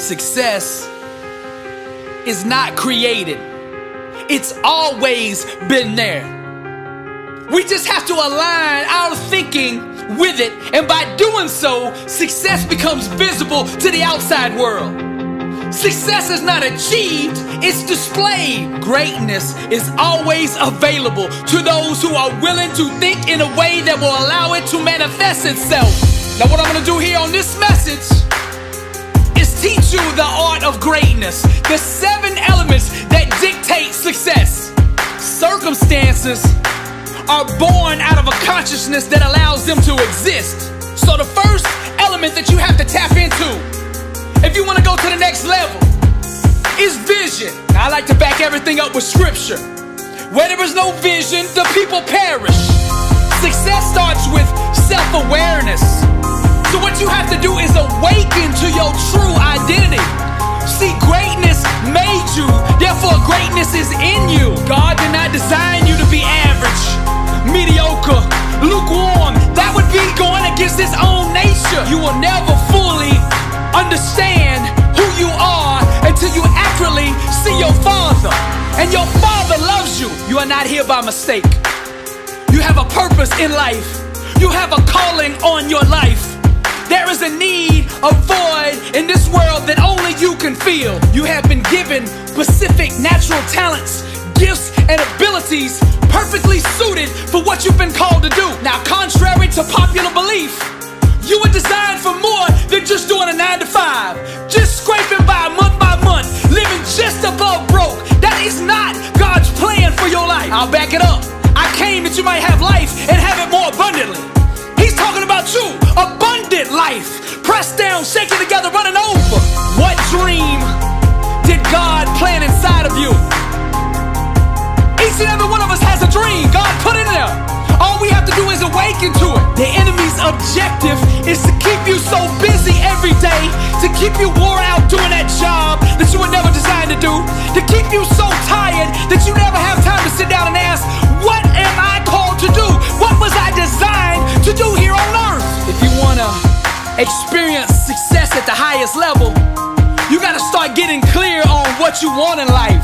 Success is not created, it's always been there. We just have to align our thinking with it, and by doing so, success becomes visible to the outside world. Success is not achieved, it's displayed. Greatness is always available to those who are willing to think in a way that will allow it to manifest itself. Now, what I'm gonna do here on this message teach you the art of greatness, the seven elements that dictate success. Circumstances are born out of a consciousness that allows them to exist. So, the first element that you have to tap into, if you want to go to the next level, is vision. I like to back everything up with scripture. Where there is no vision, the people perish. Success starts with self awareness. So, what you have to do is awaken to your true identity. See, greatness made you, therefore, greatness is in you. God did not design you to be average mediocre, lukewarm. That would be going against his own nature. You will never fully understand who you are until you accurately see your father. And your father loves you. You are not here by mistake. You have a purpose in life. You have a calling on your life. There is a need, a void in this world that only you can feel. You have been given specific natural talents, gifts, and abilities perfectly suited for what you've been called to do. Now, contrary to popular belief, you were designed for more than just doing a nine to five, just scraping by month by month, living just above broke. That is not God's plan for your life. I'll back it up. Objective is to keep you so busy every day, to keep you wore out doing that job that you were never designed to do, to keep you so tired that you never have time to sit down and ask, What am I called to do? What was I designed to do here on earth? If you want to experience success at the highest level, you got to start getting clear on what you want in life.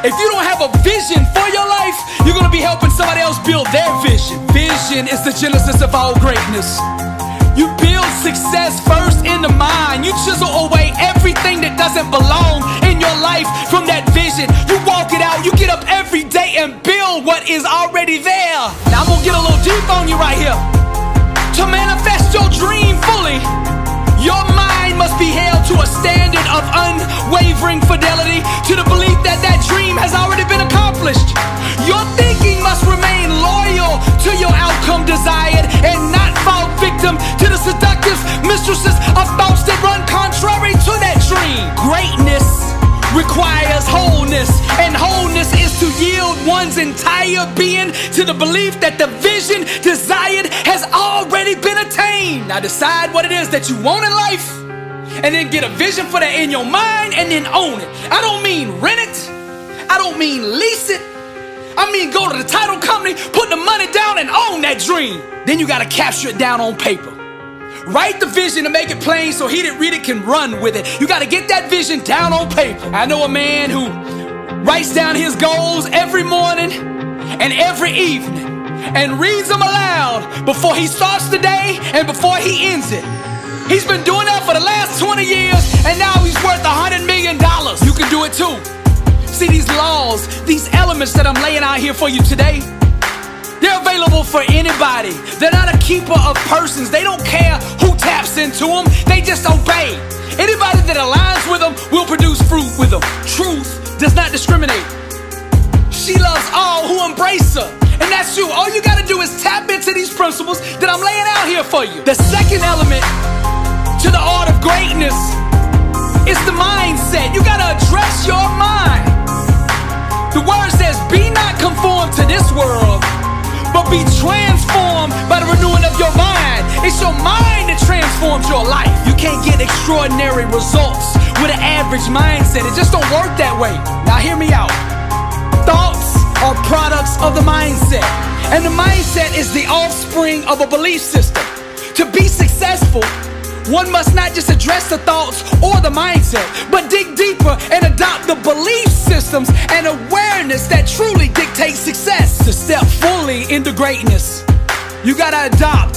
If you don't have a vision for your life, you're gonna be helping somebody else build their vision. Vision is the genesis of all greatness. You build success first in the mind. You chisel away everything that doesn't belong in your life from that vision. You walk it out, you get up every day and build what is already there. Now, I'm gonna get a little deep on you right here. To manifest your dream fully, your mind must be held to a standard of unwavering fidelity to the belief that that dream has already been accomplished. Your outcome desired and not fall victim to the seductive mistresses of thoughts that run contrary to that dream. Greatness requires wholeness, and wholeness is to yield one's entire being to the belief that the vision desired has already been attained. Now decide what it is that you want in life, and then get a vision for that in your mind, and then own it. I don't mean rent it, I don't mean lease it. I mean, go to the title company, put the money down, and own that dream. Then you gotta capture it down on paper. Write the vision to make it plain so he that read it can run with it. You got to get that vision down on paper. I know a man who writes down his goals every morning and every evening and reads them aloud before he starts the day and before he ends it. He's been doing that for the last 20 years and now he's worth a $100 million. You can do it too. See these laws, these elements that I'm laying out here for you today. They're available for anybody. They're not a keeper of persons. They don't care who taps into them. They just obey. Anybody that aligns with them will produce fruit with them. Truth does not discriminate. She loves all who embrace her. And that's you. All you gotta do is tap into these principles that I'm laying out here for you. The second element to the art of greatness is the mindset. You gotta address your mind. The word says, be not conformed to this world, but be transformed by the renewing of your mind. It's your mind that transforms your life. You can't get extraordinary results with an average mindset. It just don't work that way. Now hear me out. Thoughts are products of the mindset. And the mindset is the offspring of a belief system. To be successful, one must not just address the thoughts or the mindset, but dig deeper and adopt the belief systems and awareness that truly dictate success. To step fully into greatness, you gotta adopt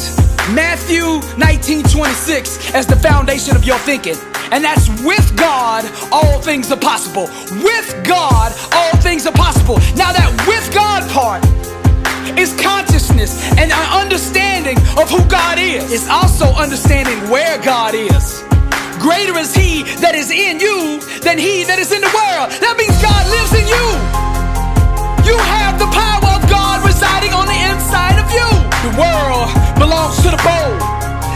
Matthew 19 26 as the foundation of your thinking. And that's with God, all things are possible. With God, all things are possible. Now, that with God part is consciousness and I understanding of who God is. It's also understanding where God is. Greater is He that is in you than He that is in the world. That means God lives in you. You have the power of God residing on the inside of you. The world belongs to the bold.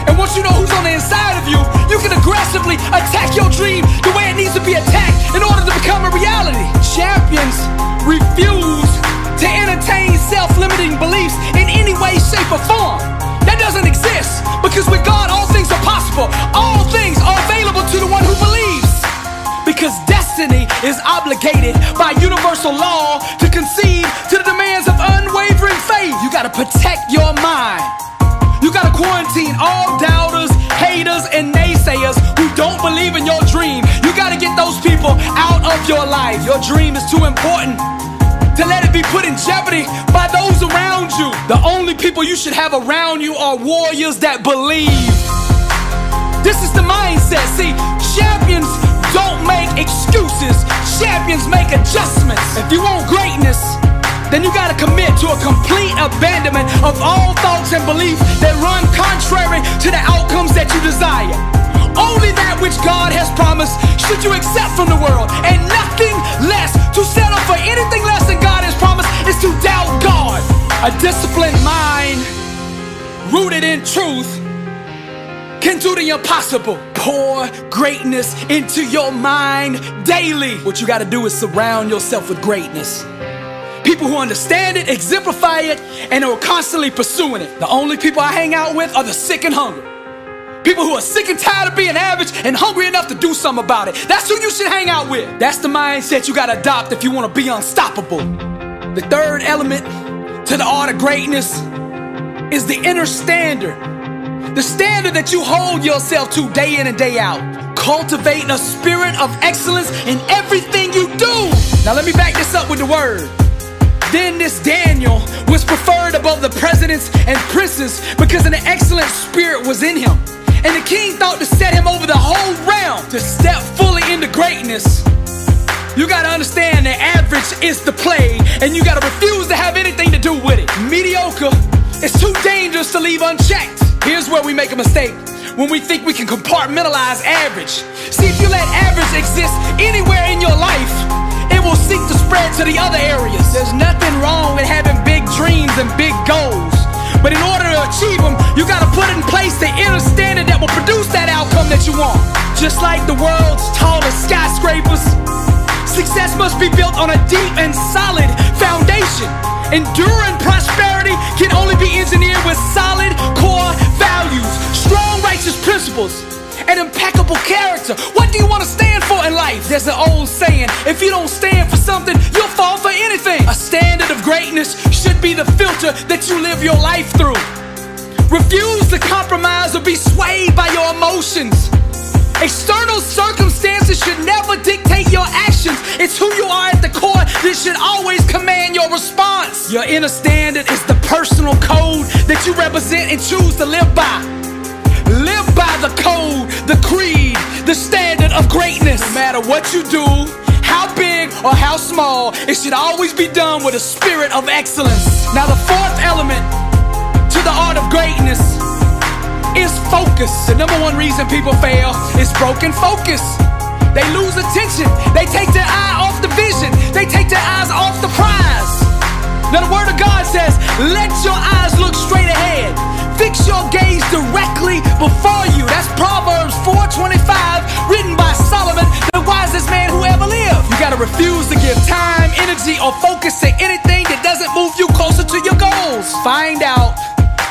And once you know who's on the inside of you, you can aggressively attack your dream the way it needs to be attacked in order to become a reality. Champions refuse to entertain self limiting beliefs in any way, shape, or form. That doesn't exist because with God, all things are possible. All things are available to the one who believes. Because destiny is obligated by universal law to concede to the demands of unwavering faith. You gotta protect your mind. You gotta quarantine all doubters, haters, and naysayers who don't believe in your dream. You gotta get those people out of your life. Your dream is too important let it be put in jeopardy by those around you. The only people you should have around you are warriors that believe. This is the mindset. See, champions don't make excuses, champions make adjustments. If you want greatness, then you gotta commit to a complete abandonment of all thoughts and beliefs that run contrary to the outcomes that you desire. Only that which God has promised should you accept from the world, and nothing less. To settle for anything less than God has promised is to doubt God. A disciplined mind, rooted in truth, can do the impossible. Pour greatness into your mind daily. What you gotta do is surround yourself with greatness. People who understand it, exemplify it, and are constantly pursuing it. The only people I hang out with are the sick and hungry. People who are sick and tired of being average and hungry enough to do something about it. That's who you should hang out with. That's the mindset you gotta adopt if you wanna be unstoppable. The third element to the art of greatness is the inner standard. The standard that you hold yourself to day in and day out. Cultivating a spirit of excellence in everything you do. Now, let me back this up with the word. Then this Daniel was preferred above the presidents and princes because an excellent spirit was in him. And the king thought to set him over the whole realm to step fully into greatness. You gotta understand that average is the plague, and you gotta refuse to have anything to do with it. Mediocre is too dangerous to leave unchecked. Here's where we make a mistake when we think we can compartmentalize average. See, if you let average exist anywhere in your life, it will seek to spread to the other areas. There's nothing wrong with having big dreams and big goals. But in order to achieve them, you gotta put in place the inner standard that will produce that outcome that you want. Just like the world's tallest skyscrapers, success must be built on a deep and solid foundation. Enduring prosperity can only be engineered with solid core values, strong righteous principles, and impeccable character. What do you want to stand for in life? There's an old saying if you don't stand for something, you'll fall for anything. A standard of greatness should be the filter that you live your life through. Refuse to compromise or be swayed by your emotions. External circumstances should never dictate your actions. It's who you are at the core that should always command your response. Your inner standard is the personal code that you represent and choose to live by. Live by the code, matter what you do, how big or how small, it should always be done with a spirit of excellence. Now, the fourth element to the art of greatness is focus. The number one reason people fail is broken focus. They lose attention. They take their eye off the vision. They take their eyes off the prize. Now the word of God says, let your eyes look straight ahead. Fix your gaze directly before you. That's Proverbs 4:25, written by Solomon, the wisest man who ever lived. You gotta refuse to give time, energy, or focus to anything that doesn't move you closer to your goals. Find out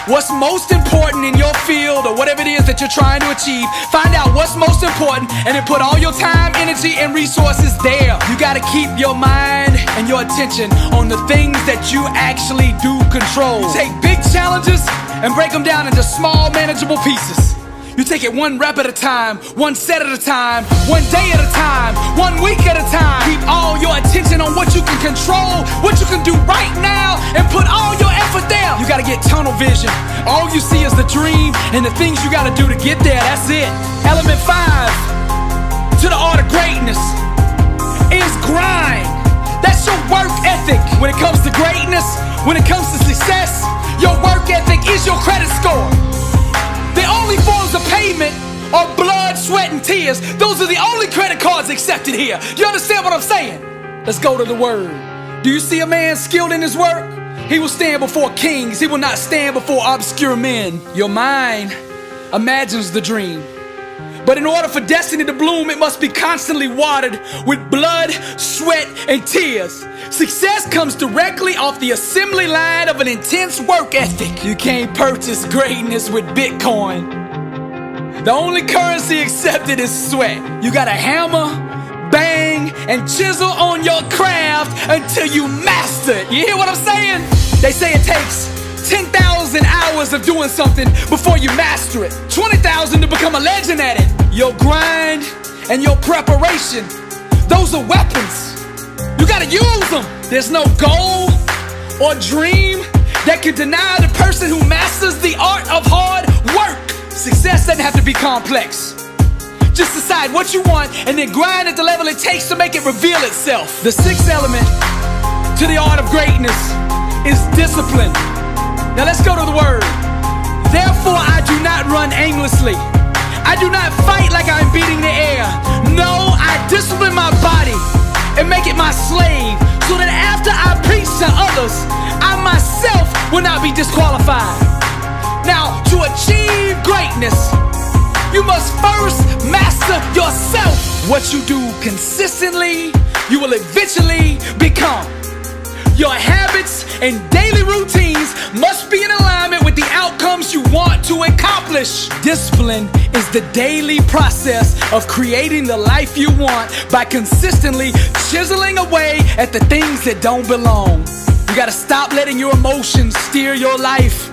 what's most important in your field or whatever it is that you're trying to achieve. Find out what's most important and then put all your time, energy, and resources there. You gotta keep your mind and your attention on the things that you actually do control. Take big challenges and break them down into small, manageable pieces. You take it one rep at a time, one set at a time, one day at a time, one week at a time. Keep all your attention on what you can control, what you can do right now, and put all your effort there. You gotta get tunnel vision. All you see is the dream and the things you gotta do to get there. That's it. Element five to the art of greatness is grind. That's your work ethic. When it comes to greatness, when it comes to success, your work ethic is your credit score. The only forms of payment are blood, sweat, and tears. Those are the only credit cards accepted here. You understand what I'm saying? Let's go to the word. Do you see a man skilled in his work? He will stand before kings. He will not stand before obscure men. Your mind imagines the dream. But in order for destiny to bloom, it must be constantly watered with blood, sweat, and tears. Success comes directly off the assembly line of an intense work ethic. You can't purchase greatness with Bitcoin. The only currency accepted is sweat. You gotta hammer, bang, and chisel on your craft until you master it. You hear what I'm saying? They say it takes 10,000 hours of doing something before you master it. 20,000 to become a legend at it. Your grind and your preparation, those are weapons. You gotta use them. There's no goal or dream that can deny the person who masters the art of hard work. Success doesn't have to be complex. Just decide what you want and then grind at the level it takes to make it reveal itself. The sixth element to the art of greatness is discipline. Now let's go to the word. Therefore, I do not run aimlessly. I do not fight like I'm beating the air. No, I discipline my body and make it my slave so that after I preach to others, I myself will not be disqualified. Now, to achieve greatness, you must first master yourself. What you do consistently, you will eventually become. Your habits and daily routines must be in alignment with the outcomes you want to accomplish. Discipline is the daily process of creating the life you want by consistently chiseling away at the things that don't belong. You gotta stop letting your emotions steer your life.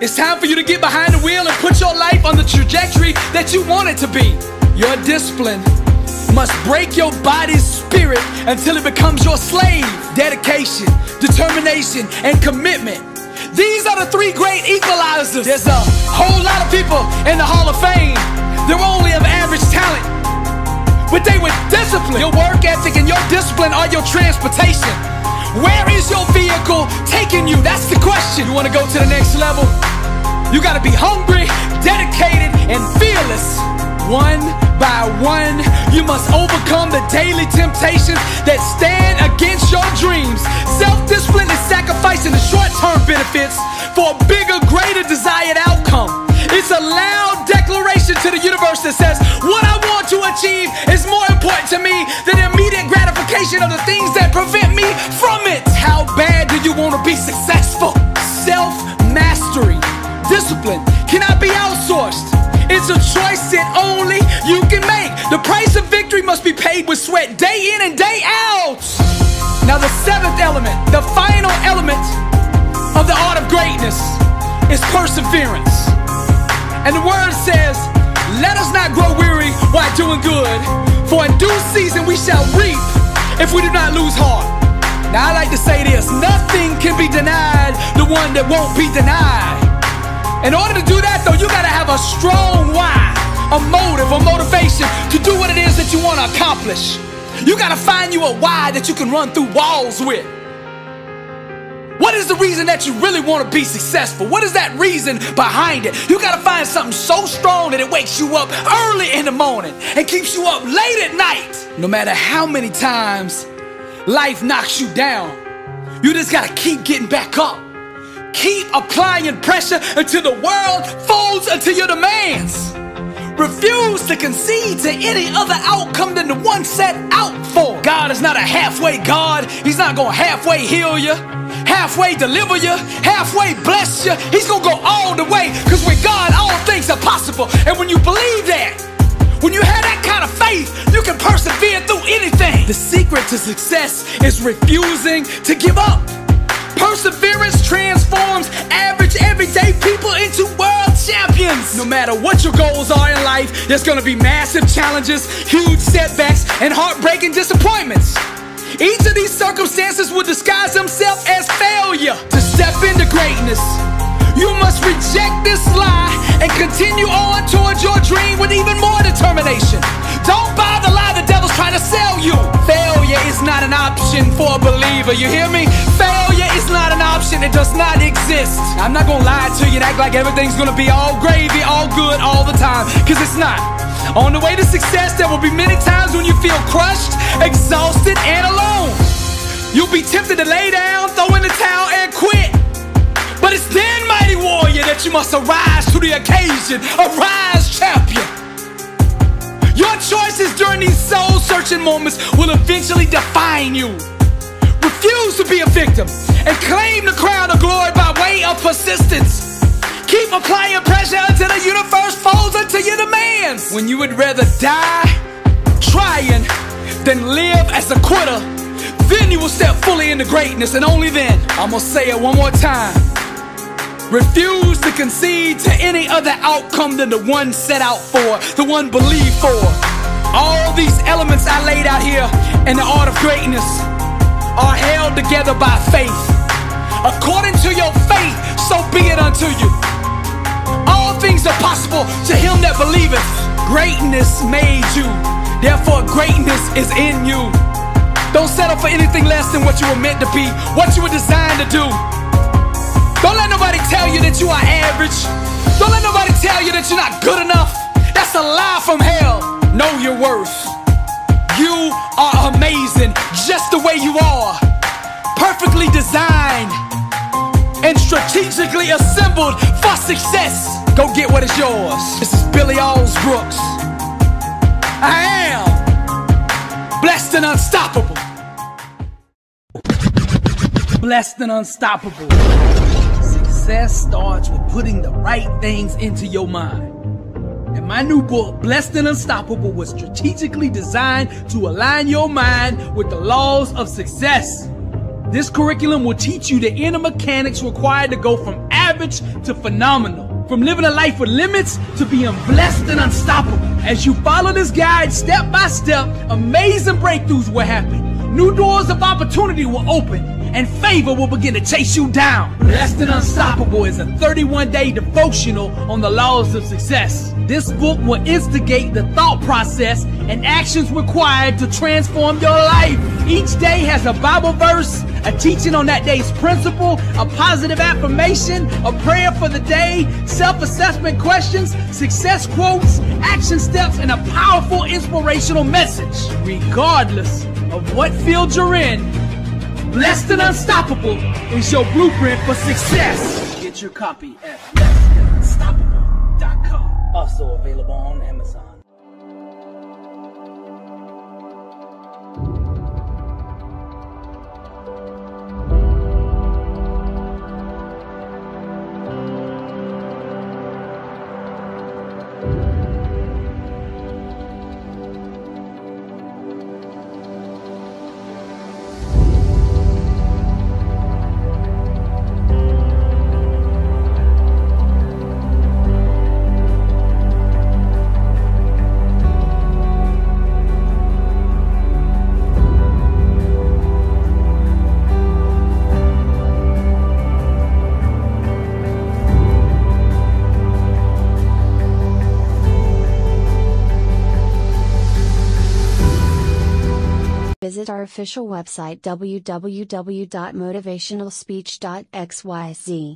It's time for you to get behind the wheel and put your life on the trajectory that you want it to be. Your discipline must break your body's spirit until it becomes your slave. Dedication, determination, and commitment. These are the three great equalizers. There's a whole lot of people in the Hall of Fame. They're only of average talent, but they were disciplined. Your work ethic and your discipline are your transportation. Where is your vehicle taking you? That's the question. You want to go to the next level? You got to be hungry, dedicated, and fearless. One by one, you must overcome the daily temptations that stand against your dreams. Self discipline is sacrificing the short term benefits for a bigger, greater desired outcome. It's a loud declaration to the universe that says, What I want to achieve is more important to me than immediate gratification of the things that prevent me from it. How bad do you want to be successful? Self mastery, discipline cannot be outsourced. Paid with sweat day in and day out. Now, the seventh element, the final element of the art of greatness is perseverance. And the word says, Let us not grow weary while doing good, for in due season we shall reap if we do not lose heart. Now, I like to say this nothing can be denied the one that won't be denied. In order to do that, though, you gotta have a strong why, a motive, a motivation to do what it is that you wanna accomplish. You gotta find you a why that you can run through walls with. What is the reason that you really wanna be successful? What is that reason behind it? You gotta find something so strong that it wakes you up early in the morning and keeps you up late at night. No matter how many times life knocks you down, you just gotta keep getting back up. Keep applying pressure until the world folds unto your demands. Refuse to concede to any other outcome than the one set out for. God is not a halfway God. He's not going to halfway heal you, halfway deliver you, halfway bless you. He's going to go all the way because with God, all things are possible. And when you believe that, when you have that kind of faith, you can persevere through anything. The secret to success is refusing to give up. Perseverance transforms average, everyday people into world champions. No matter what your goals are in life, there's gonna be massive challenges, huge setbacks, and heartbreaking disappointments. Each of these circumstances will disguise themselves as failure. To step into greatness, you must reject this lie and continue on towards your dream with even more determination. Don't buy the lie the devil's trying to sell you. Is not an option for a believer, you hear me? Failure is not an option, it does not exist. I'm not gonna lie to you and act like everything's gonna be all gravy, all good, all the time, cause it's not. On the way to success, there will be many times when you feel crushed, exhausted, and alone. You'll be tempted to lay down, throw in the towel, and quit. But it's then, mighty warrior, that you must arise to the occasion. Arise, champion. Choices during these soul searching moments will eventually define you. Refuse to be a victim and claim the crown of glory by way of persistence. Keep applying pressure until the universe folds into your demands. When you would rather die trying than live as a quitter, then you will step fully into greatness, and only then. I'm gonna say it one more time. Refuse to concede to any other outcome than the one set out for, the one believed for. All these elements I laid out here in the art of greatness are held together by faith. According to your faith, so be it unto you. All things are possible to him that believeth. Greatness made you, therefore greatness is in you. Don't settle for anything less than what you were meant to be, what you were designed to do. Don't let nobody tell you that you are average. Don't let nobody tell you that you're not good enough. That's a lie from hell. Know your worth. You are amazing just the way you are. Perfectly designed and strategically assembled for success. Go get what is yours. This is Billy Alls Brooks. I am blessed and unstoppable. Blessed and unstoppable. Success starts with putting the right things into your mind. My new book, Blessed and Unstoppable, was strategically designed to align your mind with the laws of success. This curriculum will teach you the inner mechanics required to go from average to phenomenal. From living a life with limits to being blessed and unstoppable. As you follow this guide step by step, amazing breakthroughs will happen. New doors of opportunity will open and favor will begin to chase you down. Blessed and Unstoppable is a 31 day devotional on the laws of success. This book will instigate the thought process and actions required to transform your life. Each day has a Bible verse, a teaching on that day's principle, a positive affirmation, a prayer for the day, self assessment questions, success quotes, action steps, and a powerful inspirational message. Regardless of what field you're in, Blessed and Unstoppable is your blueprint for success. Get your copy at. Also available on Amazon. Official website www.motivationalspeech.xyz.